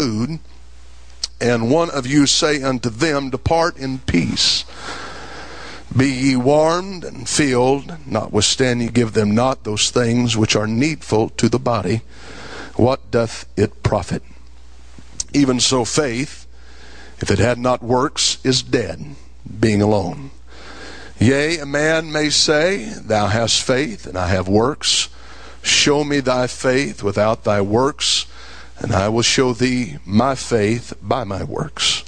food, and one of you say unto them, Depart in peace. Be ye warmed and filled, notwithstanding give them not those things which are needful to the body. What doth it profit? Even so, faith, if it had not works, is dead, being alone. Yea, a man may say, Thou hast faith, and I have works. Show me thy faith without thy works, and I will show thee my faith by my works.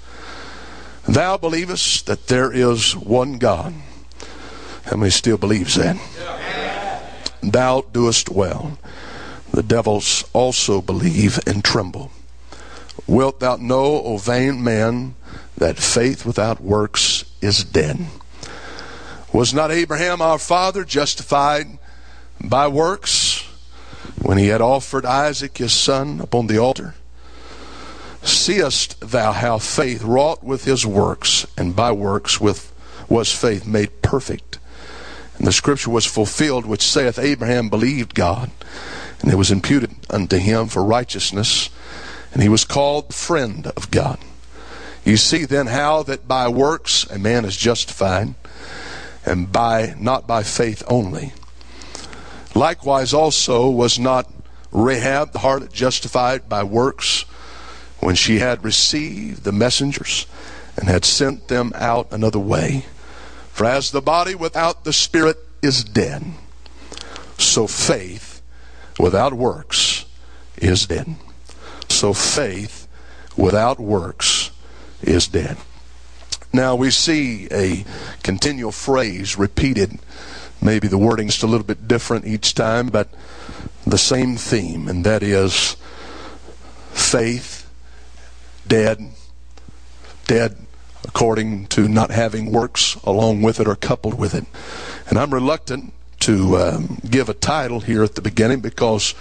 Thou believest that there is one God. How many still believes that? Thou doest well. The devils also believe and tremble. Wilt thou know, O vain man, that faith without works is dead? Was not Abraham our father justified by works when he had offered Isaac his son upon the altar? Seest thou how faith wrought with his works, and by works with was faith made perfect? And the scripture was fulfilled which saith, Abraham believed God, and it was imputed unto him for righteousness, and he was called friend of God. You see then how that by works a man is justified and by not by faith only. Likewise also was not Rahab the harlot justified by works when she had received the messengers and had sent them out another way. For as the body without the spirit is dead, so faith without works is dead. So faith without works is dead. Now we see a continual phrase repeated. Maybe the wording's a little bit different each time, but the same theme, and that is faith dead, dead according to not having works along with it or coupled with it. And I'm reluctant to um, give a title here at the beginning because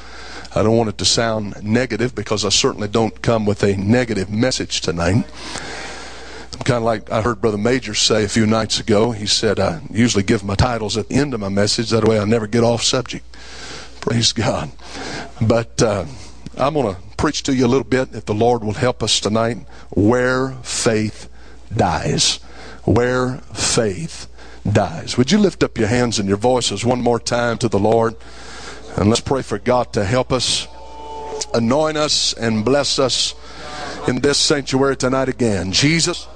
I don't want it to sound negative because I certainly don't come with a negative message tonight. Kind of like I heard Brother Major say a few nights ago. He said, I usually give my titles at the end of my message. That way I never get off subject. Praise God. But uh, I'm going to preach to you a little bit, if the Lord will help us tonight, where faith dies. Where faith dies. Would you lift up your hands and your voices one more time to the Lord? And let's pray for God to help us, anoint us, and bless us in this sanctuary tonight again. Jesus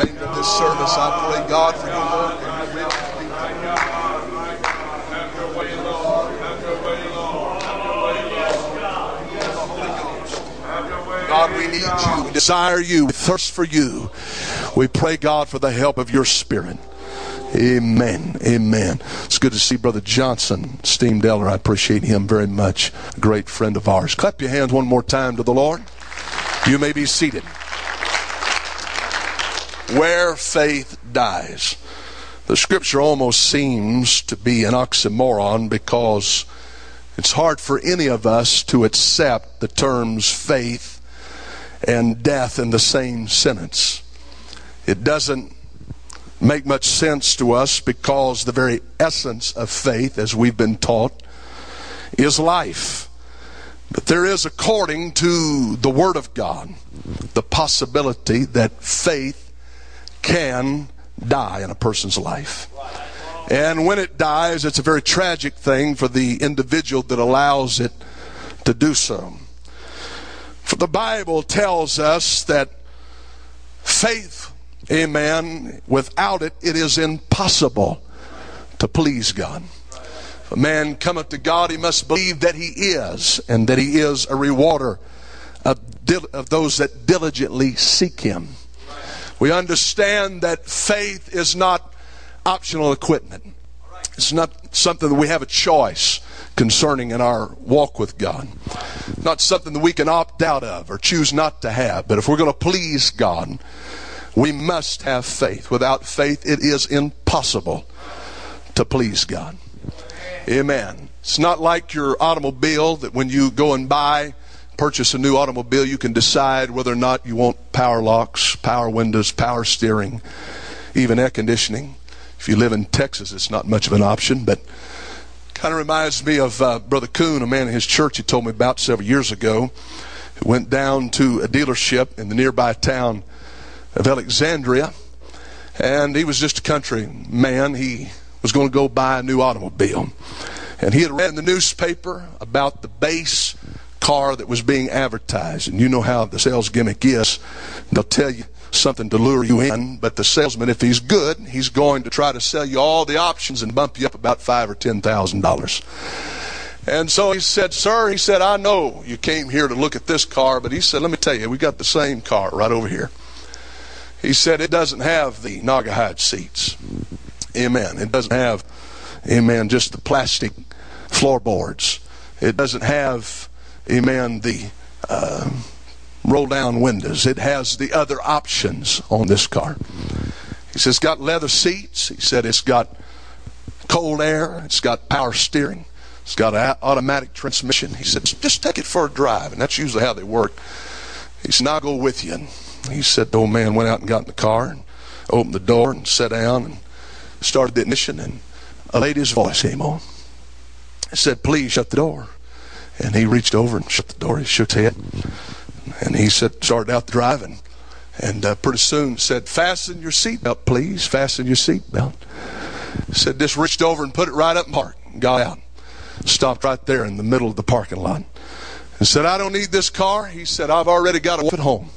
remainder of this service. I pray, God, for your work and your will God, we need you. We desire you. We thirst for you. We pray, God, for the help of your Spirit. Amen. Amen. It's good to see Brother Johnson, esteemed elder. I appreciate him very much. A great friend of ours. Clap your hands one more time to the Lord. You may be seated where faith dies. The scripture almost seems to be an oxymoron because it's hard for any of us to accept the terms faith and death in the same sentence. It doesn't make much sense to us because the very essence of faith, as we've been taught, is life. But there is, according to the Word of God, the possibility that faith can die in a person's life. And when it dies, it's a very tragic thing for the individual that allows it to do so. For the Bible tells us that faith, amen, without it, it is impossible to please God. If a man cometh to God, he must believe that he is, and that he is a rewarder of, of those that diligently seek him. We understand that faith is not optional equipment. It's not something that we have a choice concerning in our walk with God. Not something that we can opt out of or choose not to have. But if we're going to please God, we must have faith. Without faith, it is impossible to please God. Amen. It's not like your automobile that when you go and buy purchase a new automobile, you can decide whether or not you want power locks, power windows, power steering, even air conditioning. If you live in Texas, it's not much of an option, but kind of reminds me of uh, Brother Coon, a man in his church he told me about several years ago, went down to a dealership in the nearby town of Alexandria, and he was just a country man. He was going to go buy a new automobile. And he had read in the newspaper about the base car that was being advertised. And you know how the sales gimmick is. They'll tell you something to lure you in, but the salesman, if he's good, he's going to try to sell you all the options and bump you up about five or ten thousand dollars. And so he said, Sir, he said, I know you came here to look at this car, but he said, Let me tell you, we got the same car right over here. He said, It doesn't have the Naugahyde seats. Amen. It doesn't have, amen, just the plastic floorboards. It doesn't have, amen, the uh, roll down windows. It has the other options on this car. He says, got leather seats. He said, it's got cold air. It's got power steering. It's got an automatic transmission. He said, just take it for a drive. And that's usually how they work. He said, I'll go with you. And he said, the old man went out and got in the car and opened the door and sat down and started the ignition. And a lady's voice came on. He said, please shut the door. And he reached over and shut the door. He shook his head. And he said, started out driving. And uh, pretty soon said, fasten your seatbelt, please. Fasten your seatbelt. Said, just reached over and put it right up and parked. Got out. Stopped right there in the middle of the parking lot. And said, I don't need this car. He said, I've already got a wife at home.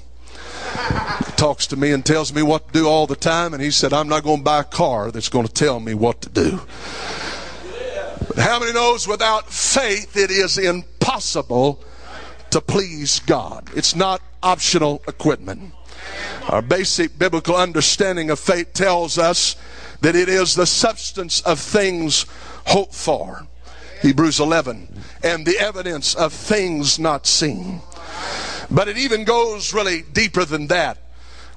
Talks to me and tells me what to do all the time. And he said, I'm not going to buy a car that's going to tell me what to do. But how many knows without faith it is impossible to please God? It's not optional equipment. Our basic biblical understanding of faith tells us that it is the substance of things hoped for Hebrews 11, and the evidence of things not seen. But it even goes really deeper than that.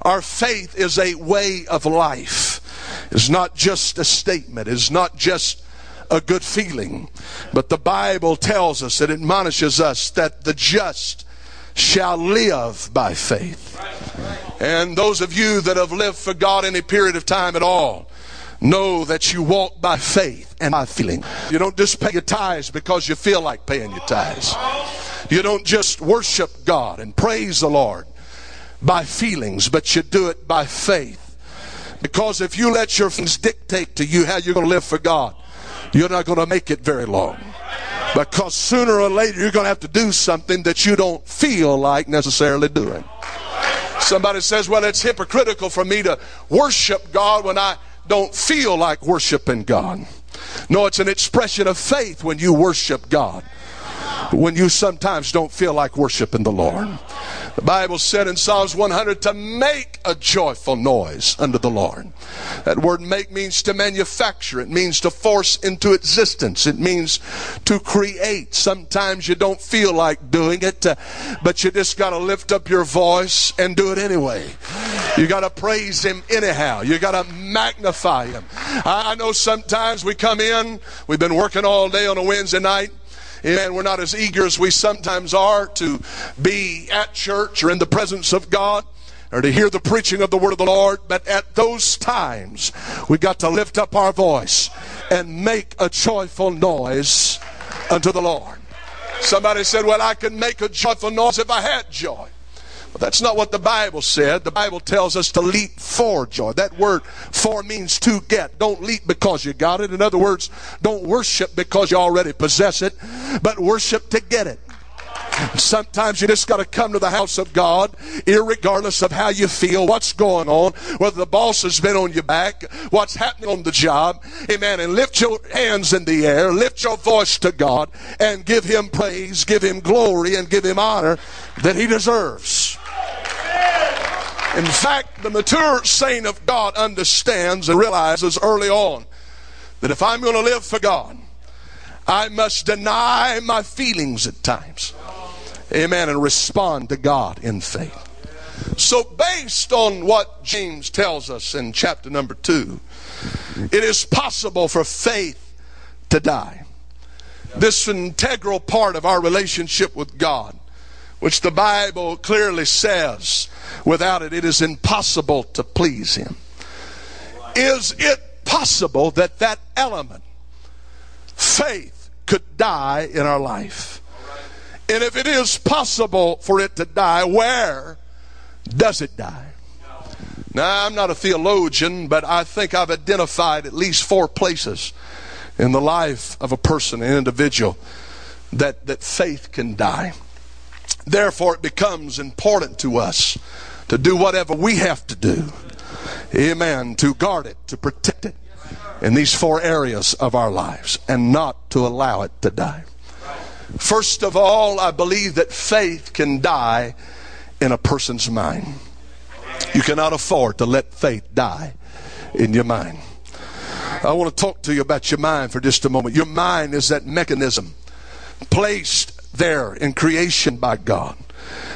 Our faith is a way of life. It's not just a statement. It's not just a good feeling. But the Bible tells us, it admonishes us that the just shall live by faith. And those of you that have lived for God any period of time at all, know that you walk by faith and by feeling. You don't just pay your tithes because you feel like paying your tithes. You don't just worship God and praise the Lord by feelings, but you do it by faith. Because if you let your feelings dictate to you how you're going to live for God, you're not going to make it very long. Because sooner or later you're going to have to do something that you don't feel like necessarily doing. Somebody says, well, it's hypocritical for me to worship God when I don't feel like worshiping God. No, it's an expression of faith when you worship God. When you sometimes don't feel like worshiping the Lord. The Bible said in Psalms 100 to make a joyful noise unto the Lord. That word make means to manufacture. It means to force into existence. It means to create. Sometimes you don't feel like doing it, uh, but you just got to lift up your voice and do it anyway. You got to praise Him anyhow. You got to magnify Him. I know sometimes we come in, we've been working all day on a Wednesday night. Amen. We're not as eager as we sometimes are to be at church or in the presence of God or to hear the preaching of the word of the Lord. But at those times, we got to lift up our voice and make a joyful noise unto the Lord. Somebody said, Well, I can make a joyful noise if I had joy. But that's not what the Bible said. The Bible tells us to leap for joy. That word for means to get. Don't leap because you got it. In other words, don't worship because you already possess it, but worship to get it. Sometimes you just got to come to the house of God, regardless of how you feel, what's going on, whether the boss has been on your back, what's happening on the job. Amen. And lift your hands in the air, lift your voice to God, and give Him praise, give Him glory, and give Him honor that He deserves. In fact, the mature saint of God understands and realizes early on that if I'm going to live for God, I must deny my feelings at times. Amen. And respond to God in faith. So, based on what James tells us in chapter number two, it is possible for faith to die. This integral part of our relationship with God which the Bible clearly says without it, it is impossible to please Him. Is it possible that that element, faith, could die in our life? And if it is possible for it to die, where does it die? Now, I'm not a theologian, but I think I've identified at least four places in the life of a person, an individual, that, that faith can die. Therefore, it becomes important to us to do whatever we have to do. Amen. To guard it, to protect it in these four areas of our lives and not to allow it to die. First of all, I believe that faith can die in a person's mind. You cannot afford to let faith die in your mind. I want to talk to you about your mind for just a moment. Your mind is that mechanism placed there in creation by God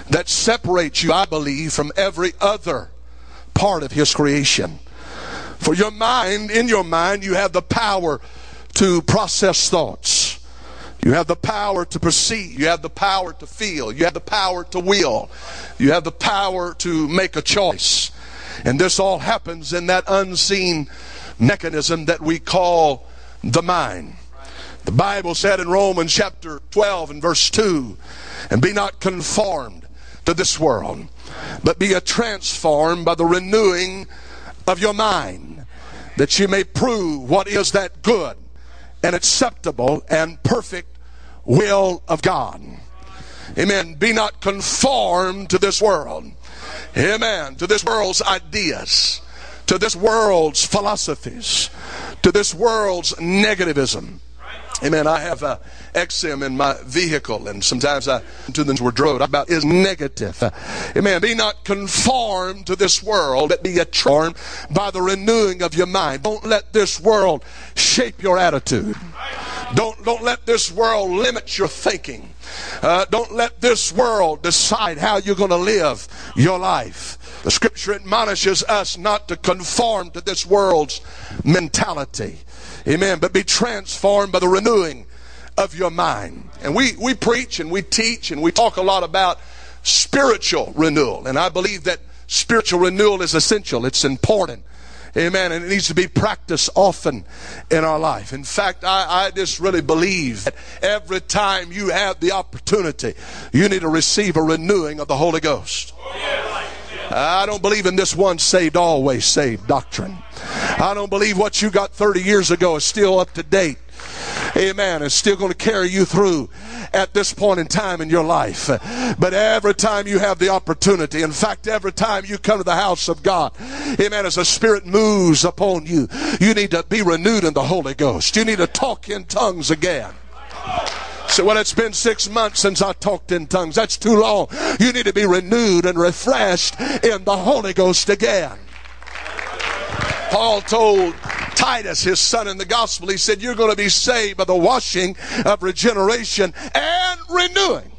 that separates you, I believe, from every other part of His creation. For your mind, in your mind, you have the power to process thoughts. You have the power to perceive. You have the power to feel. You have the power to will. You have the power to make a choice. And this all happens in that unseen mechanism that we call the mind. The Bible said in Romans chapter 12 and verse 2 and be not conformed to this world, but be a transformed by the renewing of your mind, that you may prove what is that good and acceptable and perfect will of God. Amen. Be not conformed to this world. Amen. To this world's ideas, to this world's philosophies, to this world's negativism. Amen. I have a XM in my vehicle, and sometimes I to the word road about is negative. Amen. Be not conformed to this world, but be transformed by the renewing of your mind. Don't let this world shape your attitude. Don't don't let this world limit your thinking. Uh, don't let this world decide how you're going to live your life. The scripture admonishes us not to conform to this world's mentality. Amen. But be transformed by the renewing of your mind. And we, we preach and we teach and we talk a lot about spiritual renewal. And I believe that spiritual renewal is essential, it's important. Amen. And it needs to be practiced often in our life. In fact, I, I just really believe that every time you have the opportunity, you need to receive a renewing of the Holy Ghost. Oh, I don't believe in this one saved, always saved doctrine. I don't believe what you got 30 years ago is still up to date. Amen. It's still going to carry you through at this point in time in your life. But every time you have the opportunity, in fact, every time you come to the house of God, amen, as the Spirit moves upon you, you need to be renewed in the Holy Ghost. You need to talk in tongues again. So, well, it's been six months since I talked in tongues. That's too long. You need to be renewed and refreshed in the Holy Ghost again. Paul told Titus, his son in the gospel, he said, You're going to be saved by the washing of regeneration and renewing.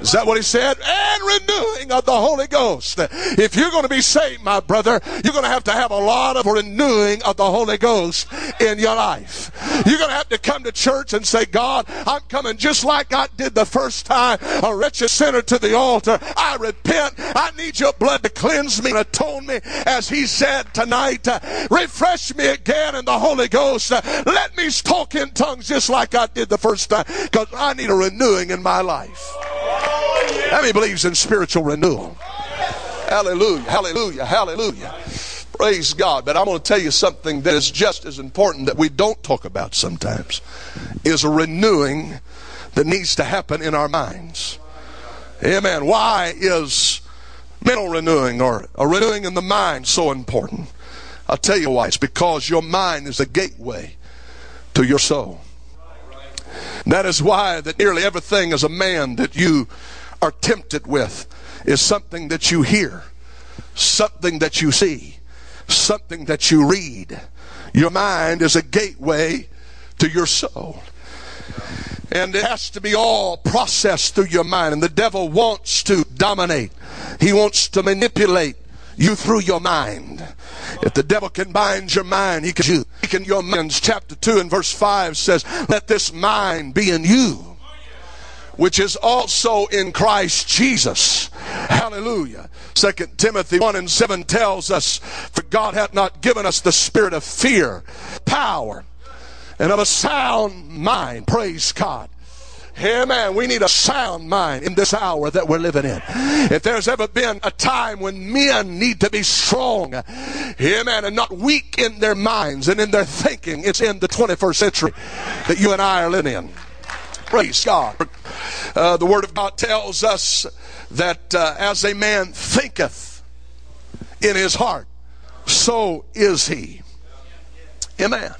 Is that what he said? And renewing of the Holy Ghost. If you're going to be saved, my brother, you're going to have to have a lot of renewing of the Holy Ghost in your life. You're going to have to come to church and say, God, I'm coming just like I did the first time, a wretched sinner to the altar. I repent. I need your blood to cleanse me and atone me. As he said tonight, refresh me again in the Holy Ghost. Let me talk in tongues just like I did the first time because I need a renewing in my life. How many believes in spiritual renewal? Hallelujah, hallelujah, hallelujah. Praise God. But I'm going to tell you something that is just as important that we don't talk about sometimes is a renewing that needs to happen in our minds. Amen. Why is mental renewing or a renewing in the mind so important? I'll tell you why. It's because your mind is the gateway to your soul. That is why that nearly everything as a man that you are tempted with is something that you hear, something that you see, something that you read. Your mind is a gateway to your soul. And it has to be all processed through your mind. And the devil wants to dominate. He wants to manipulate you through your mind. If the devil can bind your mind, he can you. He can your minds. Chapter 2 and verse 5 says, Let this mind be in you which is also in Christ Jesus. Hallelujah. Second Timothy 1 and 7 tells us, For God hath not given us the spirit of fear, power, and of a sound mind. Praise God. Amen. We need a sound mind in this hour that we're living in. If there's ever been a time when men need to be strong, amen, and not weak in their minds and in their thinking, it's in the 21st century that you and I are living in. Praise God. Uh, the Word of God tells us that uh, as a man thinketh in his heart, so is he. Amen.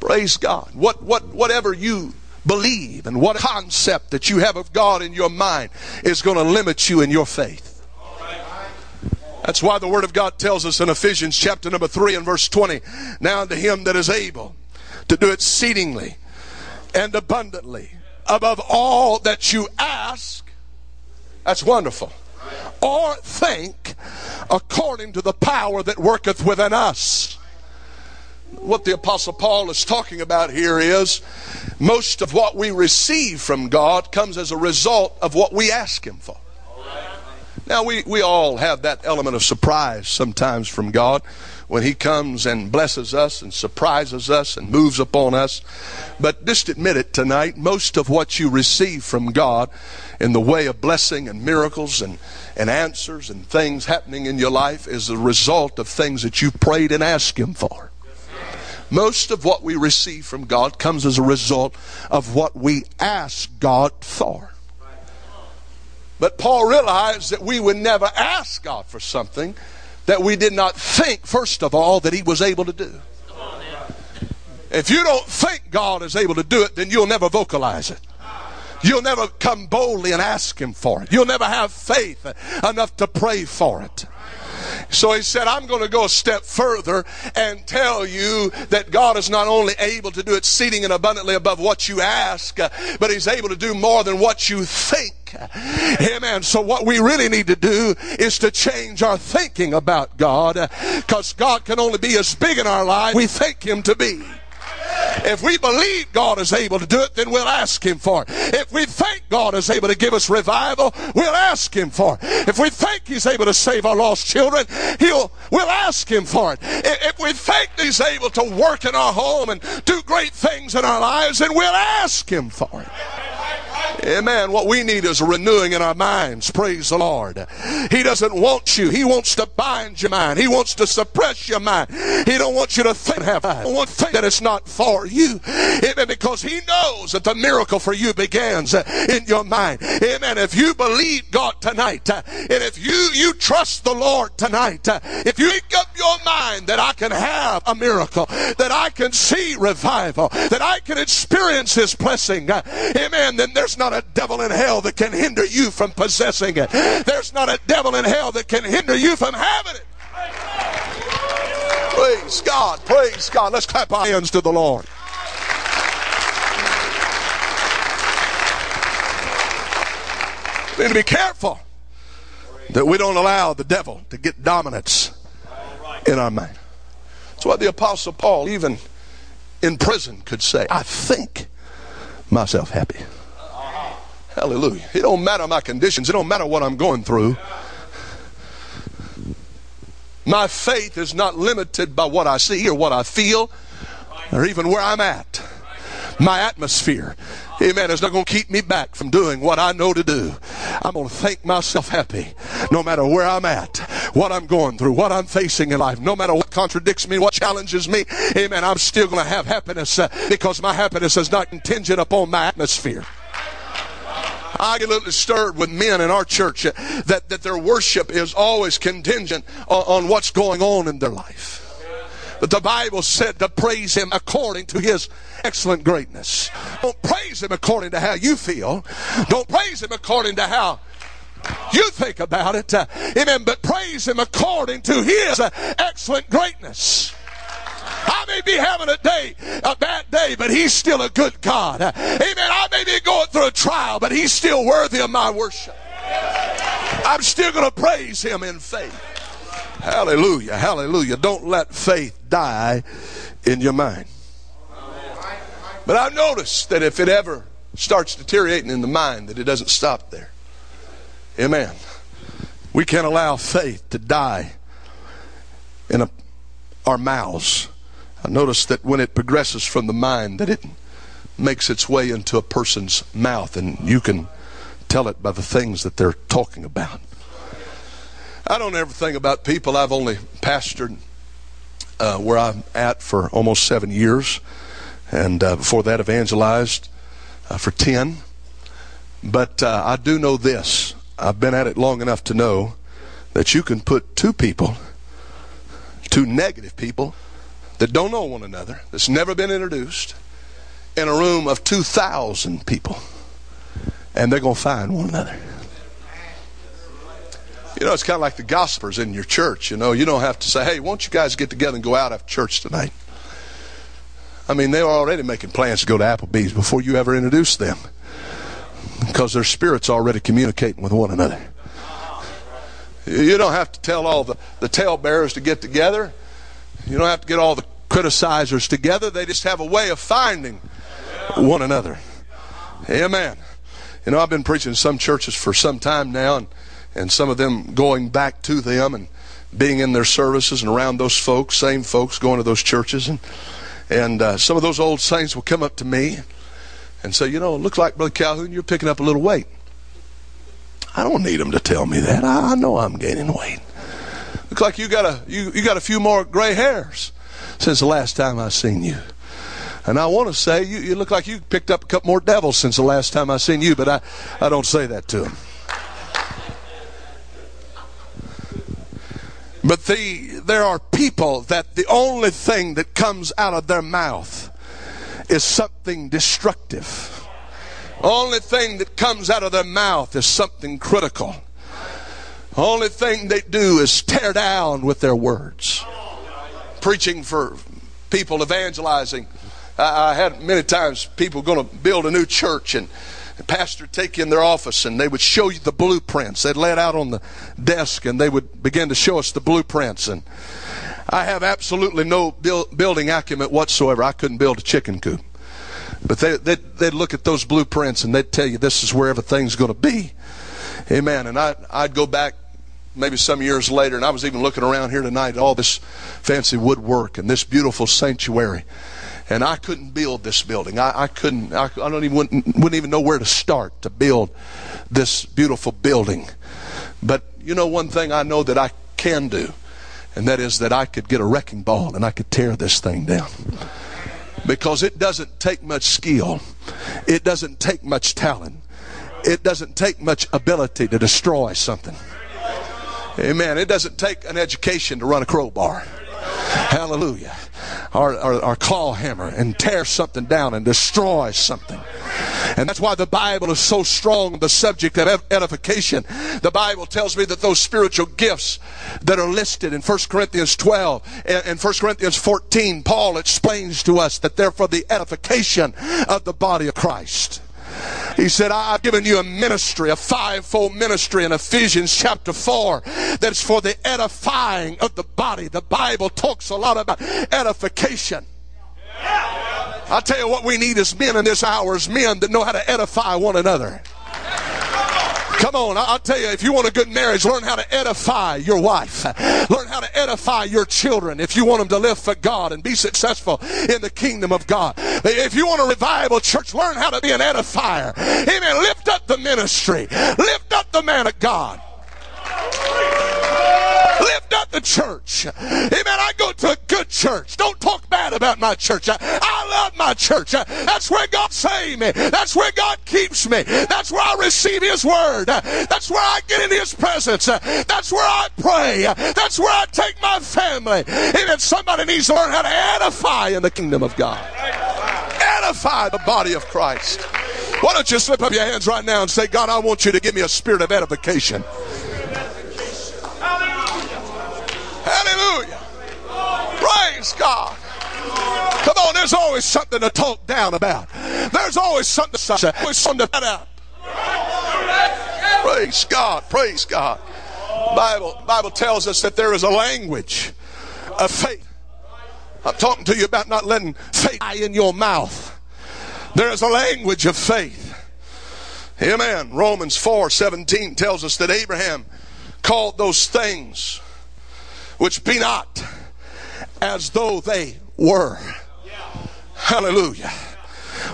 Praise God. What, what, whatever you believe and what concept that you have of God in your mind is going to limit you in your faith. That's why the Word of God tells us in Ephesians chapter number 3 and verse 20 Now unto him that is able to do exceedingly and abundantly above all that you ask. That's wonderful. Or think according to the power that worketh within us. What the Apostle Paul is talking about here is most of what we receive from God comes as a result of what we ask Him for. Now, we, we all have that element of surprise sometimes from God when He comes and blesses us and surprises us and moves upon us. But just admit it tonight, most of what you receive from God in the way of blessing and miracles and, and answers and things happening in your life is the result of things that you prayed and asked Him for. Most of what we receive from God comes as a result of what we ask God for. But Paul realized that we would never ask God for something that we did not think, first of all, that He was able to do. If you don't think God is able to do it, then you'll never vocalize it. You'll never come boldly and ask Him for it. You'll never have faith enough to pray for it. So he said, I'm going to go a step further and tell you that God is not only able to do exceeding and abundantly above what you ask, but he's able to do more than what you think. Amen. So what we really need to do is to change our thinking about God because God can only be as big in our life we think him to be. If we believe God is able to do it, then we'll ask Him for it. If we think God is able to give us revival, we'll ask Him for it. If we think He's able to save our lost children, He'll we'll ask Him for it. If we think He's able to work in our home and do great things in our lives, then we'll ask Him for it. Amen. What we need is renewing in our minds. Praise the Lord. He doesn't want you. He wants to bind your mind. He wants to suppress your mind. He don't want you to think, have, to think that it's not for you. Amen. Because he knows that the miracle for you begins in your mind. Amen. If you believe God tonight, uh, and if you, you trust the Lord tonight, uh, if you make up your mind that I can have a miracle, that I can see revival, that I can experience his blessing, uh, amen, then there's not a devil in hell that can hinder you from possessing it. There's not a devil in hell that can hinder you from having it. Praise God. Praise God. Let's clap our hands to the Lord. We need to be careful that we don't allow the devil to get dominance in our mind. That's what the Apostle Paul, even in prison, could say, I think myself happy. Hallelujah. It don't matter my conditions. It don't matter what I'm going through. My faith is not limited by what I see or what I feel or even where I'm at. My atmosphere, amen, is not going to keep me back from doing what I know to do. I'm going to think myself happy no matter where I'm at, what I'm going through, what I'm facing in life, no matter what contradicts me, what challenges me. Amen. I'm still going to have happiness uh, because my happiness is not contingent upon my atmosphere. I get a little disturbed with men in our church that, that their worship is always contingent on, on what's going on in their life. But the Bible said to praise Him according to His excellent greatness. Don't praise Him according to how you feel. Don't praise Him according to how you think about it. Uh, amen. But praise Him according to His uh, excellent greatness. I may be having a day, a bad day, but He's still a good God. Amen. I may be going through a trial, but He's still worthy of my worship. I'm still going to praise Him in faith. Hallelujah. Hallelujah. Don't let faith die in your mind. But I've noticed that if it ever starts deteriorating in the mind, that it doesn't stop there. Amen. We can't allow faith to die in a, our mouths. I notice that when it progresses from the mind, that it makes its way into a person's mouth, and you can tell it by the things that they're talking about. I don't ever think about people. I've only pastored uh, where I'm at for almost seven years, and uh, before that, evangelized uh, for 10. But uh, I do know this I've been at it long enough to know that you can put two people, two negative people, that don't know one another, that's never been introduced, in a room of 2,000 people, and they're going to find one another. You know, it's kind of like the gossipers in your church. You know, you don't have to say, hey, won't you guys get together and go out after church tonight? I mean, they were already making plans to go to Applebee's before you ever introduced them because their spirits already communicating with one another. You don't have to tell all the, the talebearers to get together. You don't have to get all the criticizers together. They just have a way of finding one another. Amen. You know, I've been preaching in some churches for some time now, and, and some of them going back to them and being in their services and around those folks, same folks going to those churches. And, and uh, some of those old saints will come up to me and say, You know, it looks like, Brother Calhoun, you're picking up a little weight. I don't need them to tell me that. I, I know I'm gaining weight. Looks like you got a you, you got a few more gray hairs since the last time I seen you. And I want to say you, you look like you picked up a couple more devils since the last time I seen you, but I, I don't say that to them. But the, there are people that the only thing that comes out of their mouth is something destructive. Only thing that comes out of their mouth is something critical. Only thing they do is tear down with their words. Preaching for people, evangelizing. I, I had many times people going to build a new church and pastor take you in their office and they would show you the blueprints. They'd lay it out on the desk and they would begin to show us the blueprints. And I have absolutely no build, building acumen whatsoever. I couldn't build a chicken coop. But they, they'd, they'd look at those blueprints and they'd tell you this is where everything's going to be. Amen. And I, I'd go back maybe some years later, and I was even looking around here tonight at all this fancy woodwork and this beautiful sanctuary. And I couldn't build this building. I, I couldn't, I, I, don't even, wouldn't, wouldn't even know where to start to build this beautiful building. But you know, one thing I know that I can do, and that is that I could get a wrecking ball and I could tear this thing down. Because it doesn't take much skill, it doesn't take much talent, it doesn't take much ability to destroy something. Amen. It doesn't take an education to run a crowbar. Hallelujah. Our, our, claw hammer and tear something down and destroy something. And that's why the Bible is so strong on the subject of edification. The Bible tells me that those spiritual gifts that are listed in 1 Corinthians 12 and 1 Corinthians 14, Paul explains to us that they're for the edification of the body of Christ. He said, I've given you a ministry, a fivefold ministry in Ephesians chapter 4 that's for the edifying of the body. The Bible talks a lot about edification. I tell you what we need as men in this hour is men that know how to edify one another. Come on, I'll tell you, if you want a good marriage, learn how to edify your wife. Learn how to edify your children if you want them to live for God and be successful in the kingdom of God. If you want a revival church, learn how to be an edifier. Amen. Lift up the ministry. Lift up the man of God. Lift the church. Amen. I go to a good church. Don't talk bad about my church. I, I love my church. That's where God saved me. That's where God keeps me. That's where I receive His word. That's where I get in His presence. That's where I pray. That's where I take my family. Amen. Somebody needs to learn how to edify in the kingdom of God. Edify the body of Christ. Why don't you slip up your hands right now and say, God, I want you to give me a spirit of edification. Hallelujah. Praise God. Come on, there's always something to talk down about. There's always something. Always something to put out. Praise God. Praise God. Bible Bible tells us that there is a language of faith. I'm talking to you about not letting faith die in your mouth. There is a language of faith. Amen. Romans 4 17 tells us that Abraham called those things which be not as though they were. Hallelujah.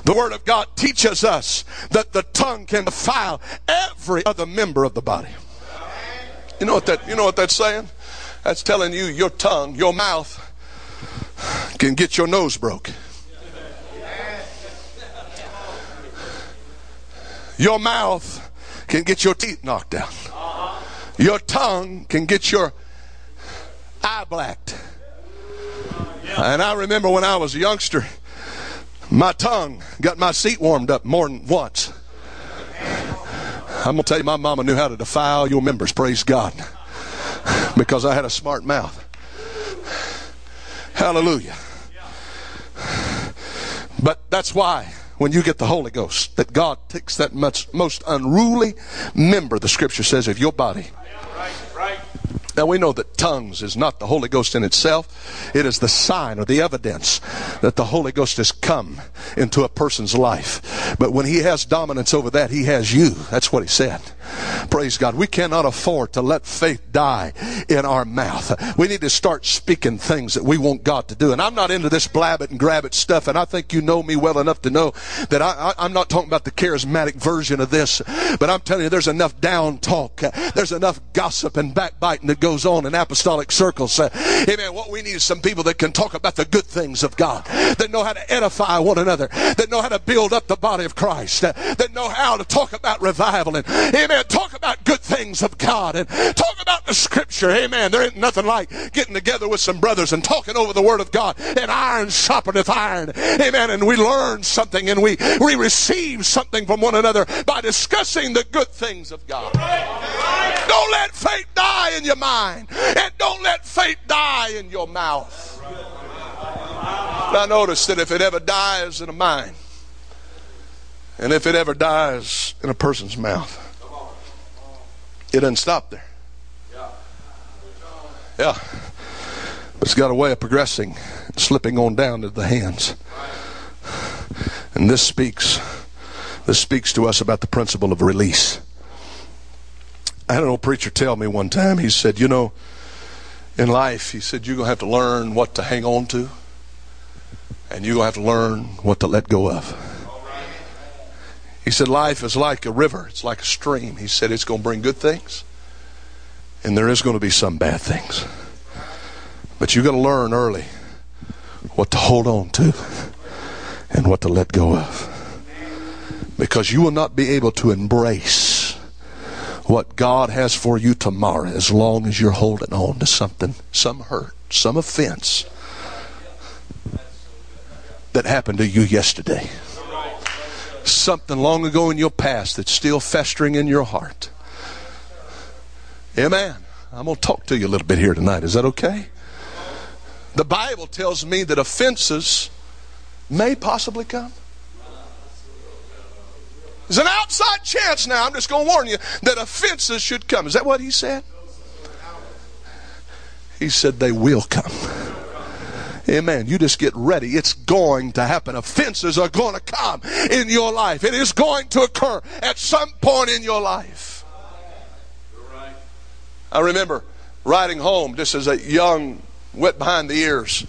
The Word of God teaches us that the tongue can defile every other member of the body. You know what that you know what that's saying? That's telling you your tongue, your mouth can get your nose broke. Your mouth can get your teeth knocked out. Your tongue can get your eye blacked. And I remember when I was a youngster, my tongue got my seat warmed up more than once. I'm going to tell you, my mama knew how to defile your members, praise God, because I had a smart mouth. Hallelujah. But that's why when you get the Holy Ghost, that God takes that much, most unruly member, the scripture says, of your body. Now we know that tongues is not the Holy Ghost in itself. It is the sign or the evidence that the Holy Ghost has come into a person's life. But when he has dominance over that, he has you. That's what he said. Praise God. We cannot afford to let faith die in our mouth. We need to start speaking things that we want God to do. And I'm not into this blab it and grab it stuff. And I think you know me well enough to know that I, am not talking about the charismatic version of this. But I'm telling you, there's enough down talk. There's enough gossip and backbiting that goes on in apostolic circles. Amen. What we need is some people that can talk about the good things of God, that know how to edify one another, that know how to build up the body of Christ, that know how to talk about revival and, amen, talk about good things of God and talk about the scripture. Amen. There ain't nothing like getting together with some brothers and talking over the word of God and iron sharpeneth iron. Amen. And we learn something and we, we receive something from one another by discussing the good things of God. Don't let faith die in your mind and don't let faith die in your mouth. I noticed that if it ever dies in a mind, and if it ever dies in a person's mouth, it doesn't stop there. Yeah. But it's got a way of progressing, slipping on down to the hands. And this speaks this speaks to us about the principle of release. I had an old preacher tell me one time, he said, You know, in life, he said, you're going to have to learn what to hang on to, and you're going to have to learn what to let go of. He said, Life is like a river, it's like a stream. He said, It's going to bring good things, and there is going to be some bad things. But you're going to learn early what to hold on to and what to let go of. Because you will not be able to embrace what God has for you tomorrow as long as you're holding on to something, some hurt, some offense that happened to you yesterday something long ago in your past that's still festering in your heart. Amen. I'm going to talk to you a little bit here tonight. Is that okay? The Bible tells me that offenses may possibly come. There's an outside chance now, I'm just going to warn you, that offenses should come. Is that what he said? He said they will come. Amen. You just get ready. It's going to happen. Offenses are going to come in your life. It is going to occur at some point in your life. I remember riding home just as a young, wet behind the ears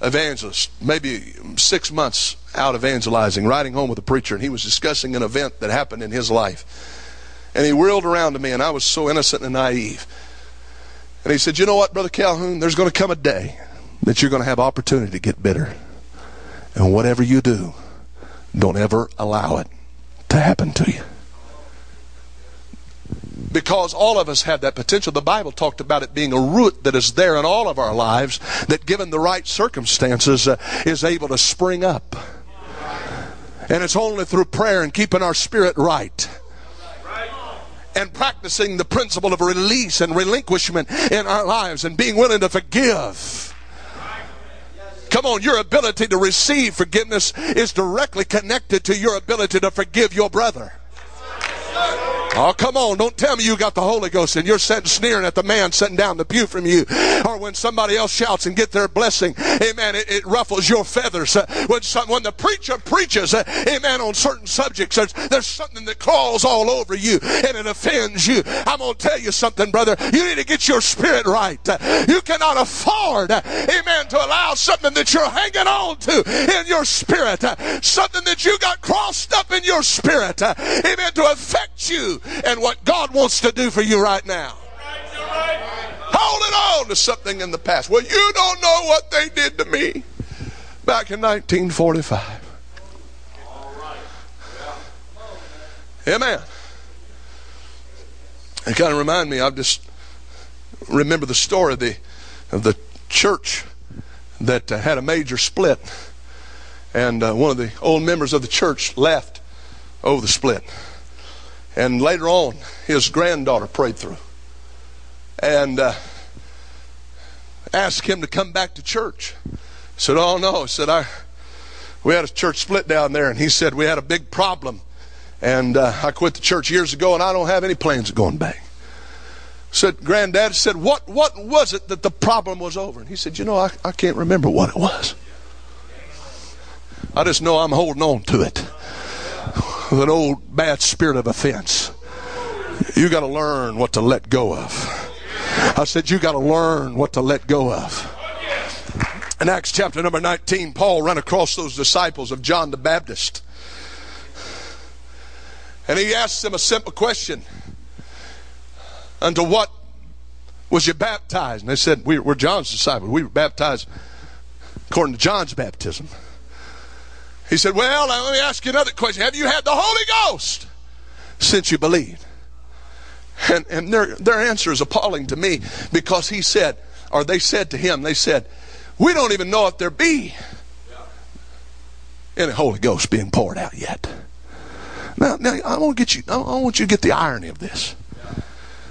evangelist, maybe six months out evangelizing, riding home with a preacher, and he was discussing an event that happened in his life. And he whirled around to me, and I was so innocent and naive. And he said, You know what, Brother Calhoun? There's going to come a day that you're going to have opportunity to get bitter. And whatever you do, don't ever allow it to happen to you. Because all of us have that potential. The Bible talked about it being a root that is there in all of our lives that, given the right circumstances, uh, is able to spring up. And it's only through prayer and keeping our spirit right and practicing the principle of release and relinquishment in our lives and being willing to forgive Come on, your ability to receive forgiveness is directly connected to your ability to forgive your brother. Oh, come on. Don't tell me you got the Holy Ghost and you're sitting sneering at the man sitting down the pew from you. Or when somebody else shouts and get their blessing, amen, it, it ruffles your feathers. Uh, when, some, when the preacher preaches, uh, amen, on certain subjects, there's, there's something that crawls all over you and it offends you. I'm going to tell you something, brother. You need to get your spirit right. Uh, you cannot afford, uh, amen, to allow something that you're hanging on to in your spirit, uh, something that you got crossed up in your spirit, amen, to affect you and what God wants to do for you right now. Holding on to something in the past. Well, you don't know what they did to me back in 1945. Amen. It kind of remind me. I just remember the story of the of the church that uh, had a major split, and uh, one of the old members of the church left over the split. And later on, his granddaughter prayed through and uh, asked him to come back to church. Said, "Oh no," he said, "I we had a church split down there," and he said we had a big problem, and uh, I quit the church years ago, and I don't have any plans of going back. Said granddad said, "What what was it that the problem was over?" And he said, "You know, I, I can't remember what it was. I just know I'm holding on to it." With an old bad spirit of offense. You got to learn what to let go of. I said, You got to learn what to let go of. In Acts chapter number 19, Paul ran across those disciples of John the Baptist. And he asked them a simple question Unto what was you baptized? And they said, we, We're John's disciples. We were baptized according to John's baptism. He said, Well, let me ask you another question. Have you had the Holy Ghost since you believed? And, and their, their answer is appalling to me because he said, or they said to him, they said, We don't even know if there be any Holy Ghost being poured out yet. Now, now I want to get you. I want you to get the irony of this.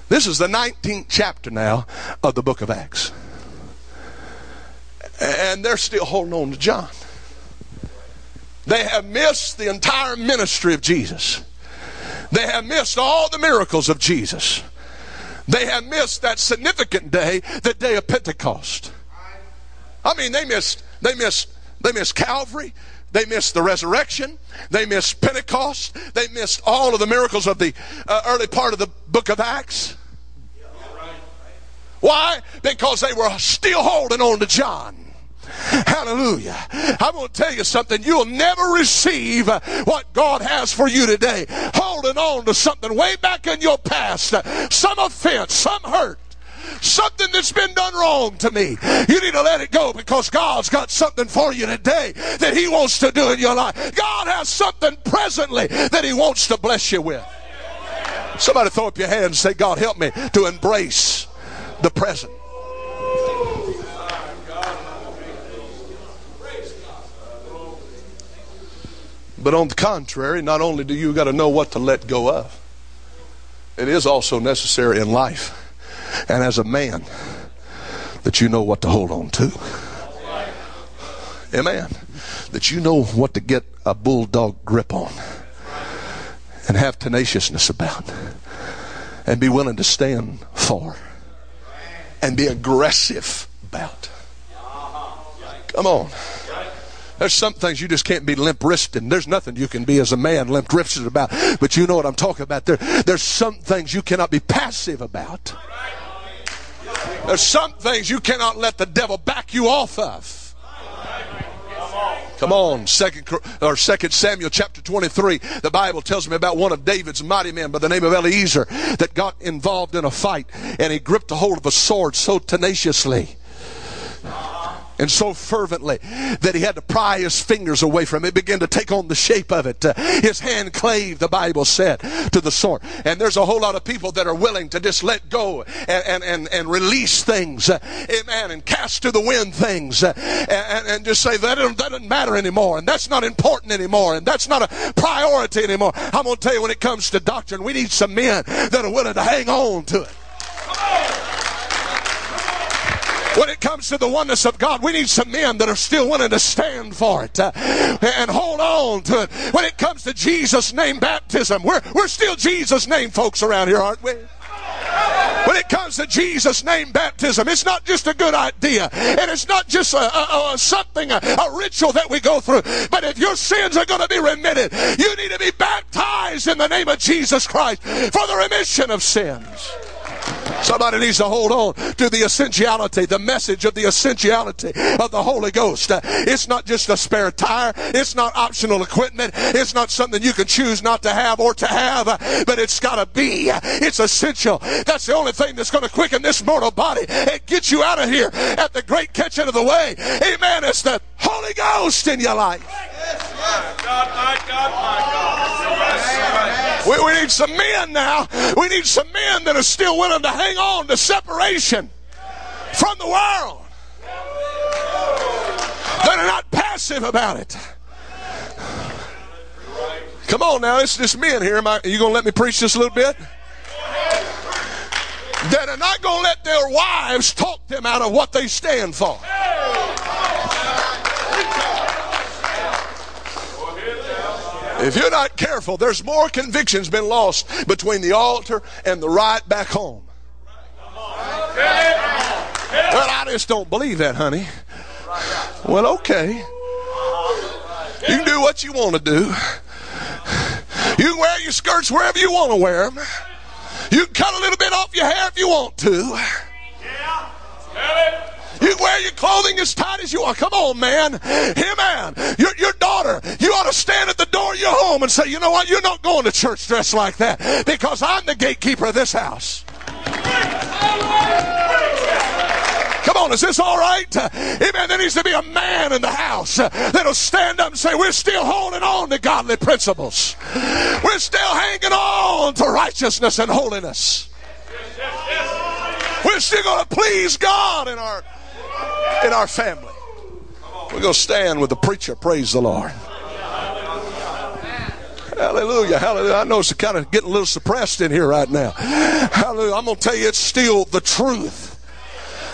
This is the 19th chapter now of the book of Acts, and they're still holding on to John. They have missed the entire ministry of Jesus. They have missed all the miracles of Jesus. They have missed that significant day, the day of Pentecost. I mean, they missed, they missed, they missed Calvary. They missed the resurrection. They missed Pentecost. They missed all of the miracles of the uh, early part of the book of Acts. Why? Because they were still holding on to John. Hallelujah. I'm going to tell you something. You'll never receive uh, what God has for you today. Holding on to something way back in your past, some offense, some hurt something that's been done wrong to me. You need to let it go because God's got something for you today that He wants to do in your life. God has something presently that He wants to bless you with. Somebody throw up your hands and say, God, help me to embrace the present. But on the contrary, not only do you got to know what to let go of, it is also necessary in life and as a man that you know what to hold on to. Amen. That you know what to get a bulldog grip on and have tenaciousness about and be willing to stand for and be aggressive about. Come on. There's some things you just can't be limp wristed. There's nothing you can be as a man limp wristed about. But you know what I'm talking about. There, there's some things you cannot be passive about. There's some things you cannot let the devil back you off of. Come on, second or second Samuel chapter 23. The Bible tells me about one of David's mighty men by the name of Eleazar that got involved in a fight and he gripped a hold of a sword so tenaciously and so fervently that he had to pry his fingers away from it. it began to take on the shape of it. Uh, his hand clave, the Bible said, to the sword. And there's a whole lot of people that are willing to just let go and, and, and, and release things. Uh, amen. And cast to the wind things. Uh, and, and just say, that doesn't, that doesn't matter anymore. And that's not important anymore. And that's not a priority anymore. I'm going to tell you when it comes to doctrine, we need some men that are willing to hang on to it. When it comes to the oneness of God, we need some men that are still willing to stand for it uh, and hold on to it. When it comes to Jesus' name baptism, we're, we're still Jesus' name folks around here, aren't we? When it comes to Jesus' name baptism, it's not just a good idea, and it's not just a, a, a something, a, a ritual that we go through. But if your sins are going to be remitted, you need to be baptized in the name of Jesus Christ for the remission of sins. Somebody needs to hold on to the essentiality, the message of the essentiality of the Holy Ghost. It's not just a spare tire. It's not optional equipment. It's not something you can choose not to have or to have, but it's got to be. It's essential. That's the only thing that's going to quicken this mortal body and get you out of here at the great catch catching of the way. Amen. It's the Holy Ghost in your life. Yes, yes. God, my God, my God. Yes, we, we need some men now. We need some men that are still willing to hang on to separation from the world. That are not passive about it. Come on now, it's just men here. Am I, are you going to let me preach this a little bit? That are not going to let their wives talk them out of what they stand for. If you're not careful, there's more convictions been lost between the altar and the right back home. Well, I just don't believe that, honey. Well, okay. You can do what you want to do. You can wear your skirts wherever you want to wear them. You can cut a little bit off your hair if you want to. You wear your clothing as tight as you want. Come on, man. Hey, man. Your, your daughter, you ought to stand at the door of your home and say, you know what? You're not going to church dressed like that because I'm the gatekeeper of this house. Come on, is this all right? Amen. There needs to be a man in the house that'll stand up and say, We're still holding on to godly principles. We're still hanging on to righteousness and holiness. We're still going to please God in our in our family. We're going to stand with the preacher. Praise the Lord. Hallelujah. Hallelujah. I know it's kind of getting a little suppressed in here right now. Hallelujah. I'm going to tell you it's still the truth.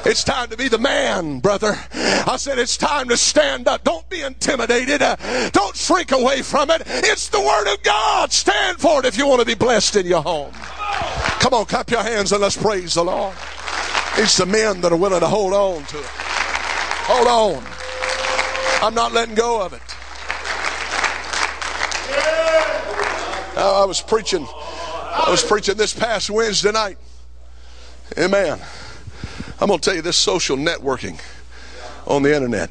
It's time to be the man, brother. I said it's time to stand up. Don't be intimidated. Uh, don't shrink away from it. It's the Word of God. Stand for it if you want to be blessed in your home. Come on, clap your hands and let's praise the Lord. It's the men that are willing to hold on to it. Hold on. I'm not letting go of it. I was preaching. I was preaching this past Wednesday night. Amen. I'm going to tell you this social networking on the internet.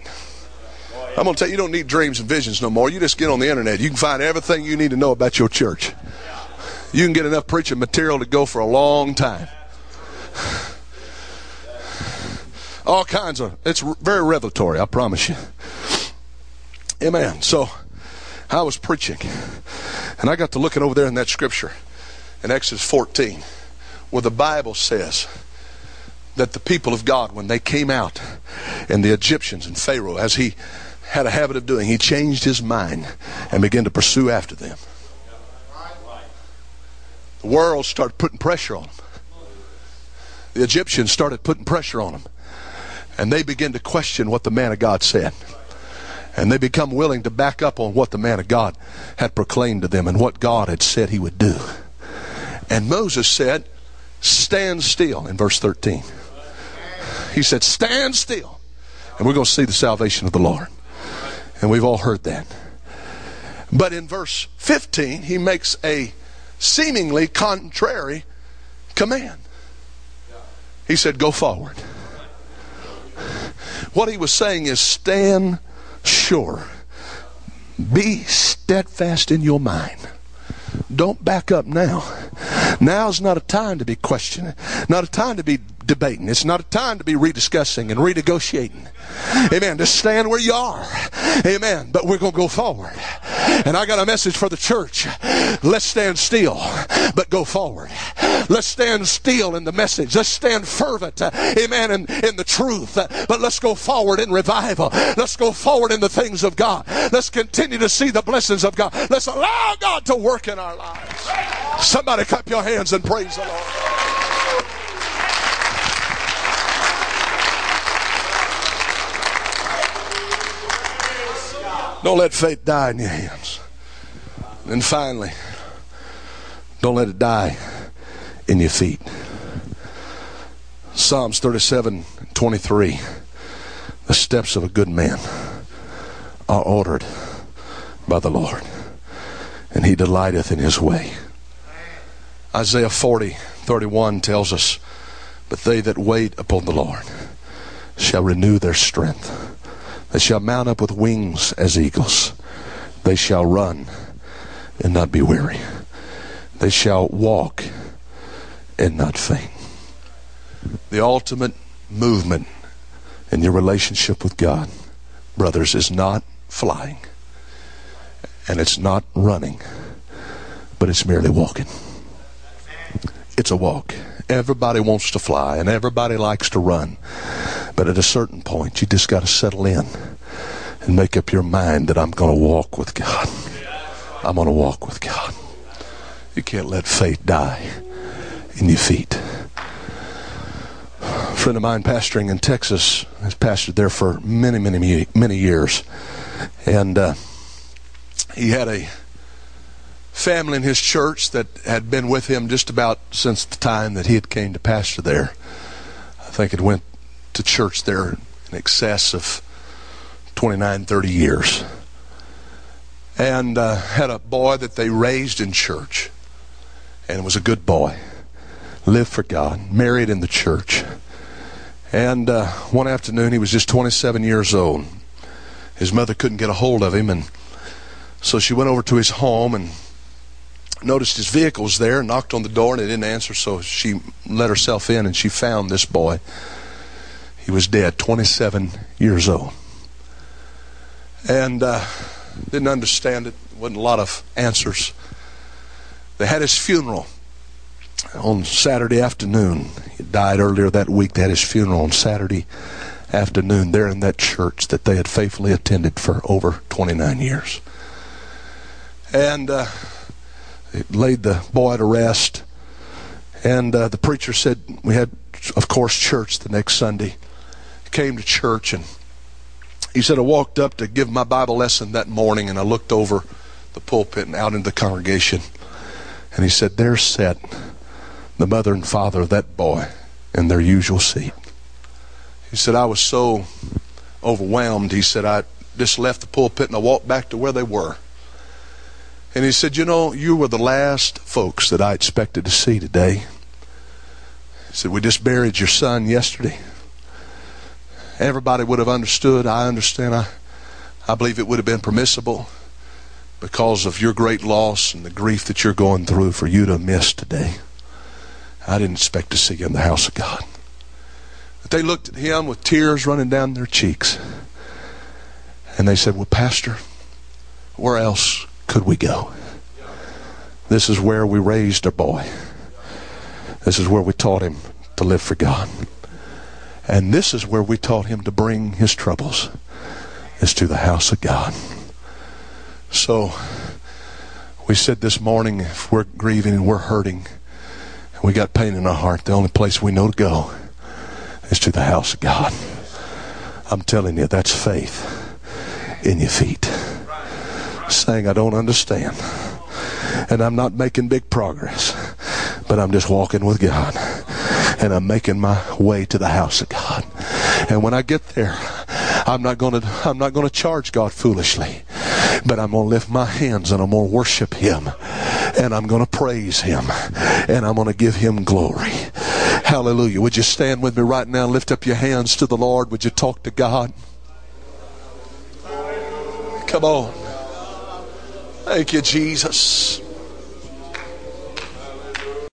I'm going to tell you, you don't need dreams and visions no more. You just get on the internet. You can find everything you need to know about your church. You can get enough preaching material to go for a long time. All kinds of, it's very revelatory, I promise you. Amen. So I was preaching, and I got to looking over there in that scripture in Exodus 14, where the Bible says that the people of God, when they came out, and the Egyptians and Pharaoh, as he had a habit of doing, he changed his mind and began to pursue after them. The world started putting pressure on them. The Egyptians started putting pressure on them and they begin to question what the man of God said. And they become willing to back up on what the man of God had proclaimed to them and what God had said he would do. And Moses said, Stand still in verse 13. He said, Stand still. And we're going to see the salvation of the Lord. And we've all heard that. But in verse 15, he makes a seemingly contrary command. He said, Go forward. What he was saying is stand sure. Be steadfast in your mind. Don't back up now. Now's not a time to be questioning, not a time to be debating. It's not a time to be rediscussing and renegotiating. Amen. Just stand where you are. Amen. But we're going to go forward. And I got a message for the church. Let's stand still, but go forward. Let's stand still in the message. Let's stand fervent. Uh, amen. In, in the truth. But let's go forward in revival. Let's go forward in the things of God. Let's continue to see the blessings of God. Let's allow God to work in our lives. Somebody clap your hands and praise the Lord. Don't let faith die in your hands. And finally, don't let it die in your feet. Psalms 37 23. The steps of a good man are ordered by the Lord, and he delighteth in his way. Isaiah 40 31 tells us, But they that wait upon the Lord shall renew their strength. They shall mount up with wings as eagles. They shall run and not be weary. They shall walk and not faint. The ultimate movement in your relationship with God, brothers, is not flying and it's not running, but it's merely walking. It's a walk. Everybody wants to fly and everybody likes to run. But at a certain point, you just got to settle in and make up your mind that I'm going to walk with God. I'm going to walk with God. You can't let faith die in your feet. A friend of mine pastoring in Texas has pastored there for many, many, many years. And uh, he had a family in his church that had been with him just about since the time that he had came to pastor there. I think it went to church there in excess of 29, 30 years. And uh, had a boy that they raised in church. And was a good boy. Lived for God. Married in the church. And uh, one afternoon, he was just 27 years old. His mother couldn't get a hold of him. And so she went over to his home and noticed his vehicle was there, knocked on the door, and it didn't answer. So she let herself in and she found this boy. He was dead, 27 years old. And uh, didn't understand it. Wasn't a lot of answers. They had his funeral on Saturday afternoon. He died earlier that week. They had his funeral on Saturday afternoon there in that church that they had faithfully attended for over 29 years. And uh, laid the boy to rest. And uh, the preacher said, We had, of course, church the next Sunday. Came to church and he said, I walked up to give my Bible lesson that morning and I looked over the pulpit and out into the congregation. And he said, There sat the mother and father of that boy in their usual seat. He said, I was so overwhelmed. He said, I just left the pulpit and I walked back to where they were. And he said, You know, you were the last folks that I expected to see today. He said, We just buried your son yesterday. Everybody would have understood. I understand. I, I believe it would have been permissible because of your great loss and the grief that you're going through for you to miss today. I didn't expect to see you in the house of God. But they looked at him with tears running down their cheeks. And they said, Well, Pastor, where else could we go? This is where we raised our boy. This is where we taught him to live for God. And this is where we taught him to bring his troubles, is to the house of God. So we said this morning, if we're grieving and we're hurting, and we got pain in our heart, the only place we know to go is to the house of God. I'm telling you, that's faith in your feet saying, I don't understand. And I'm not making big progress, but I'm just walking with God. And I'm making my way to the house of God. And when I get there, I'm not going to I'm not going to charge God foolishly, but I'm going to lift my hands and I'm going to worship him and I'm going to praise him and I'm going to give him glory. Hallelujah. Would you stand with me right now? Lift up your hands to the Lord. Would you talk to God? Come on. Thank you, Jesus.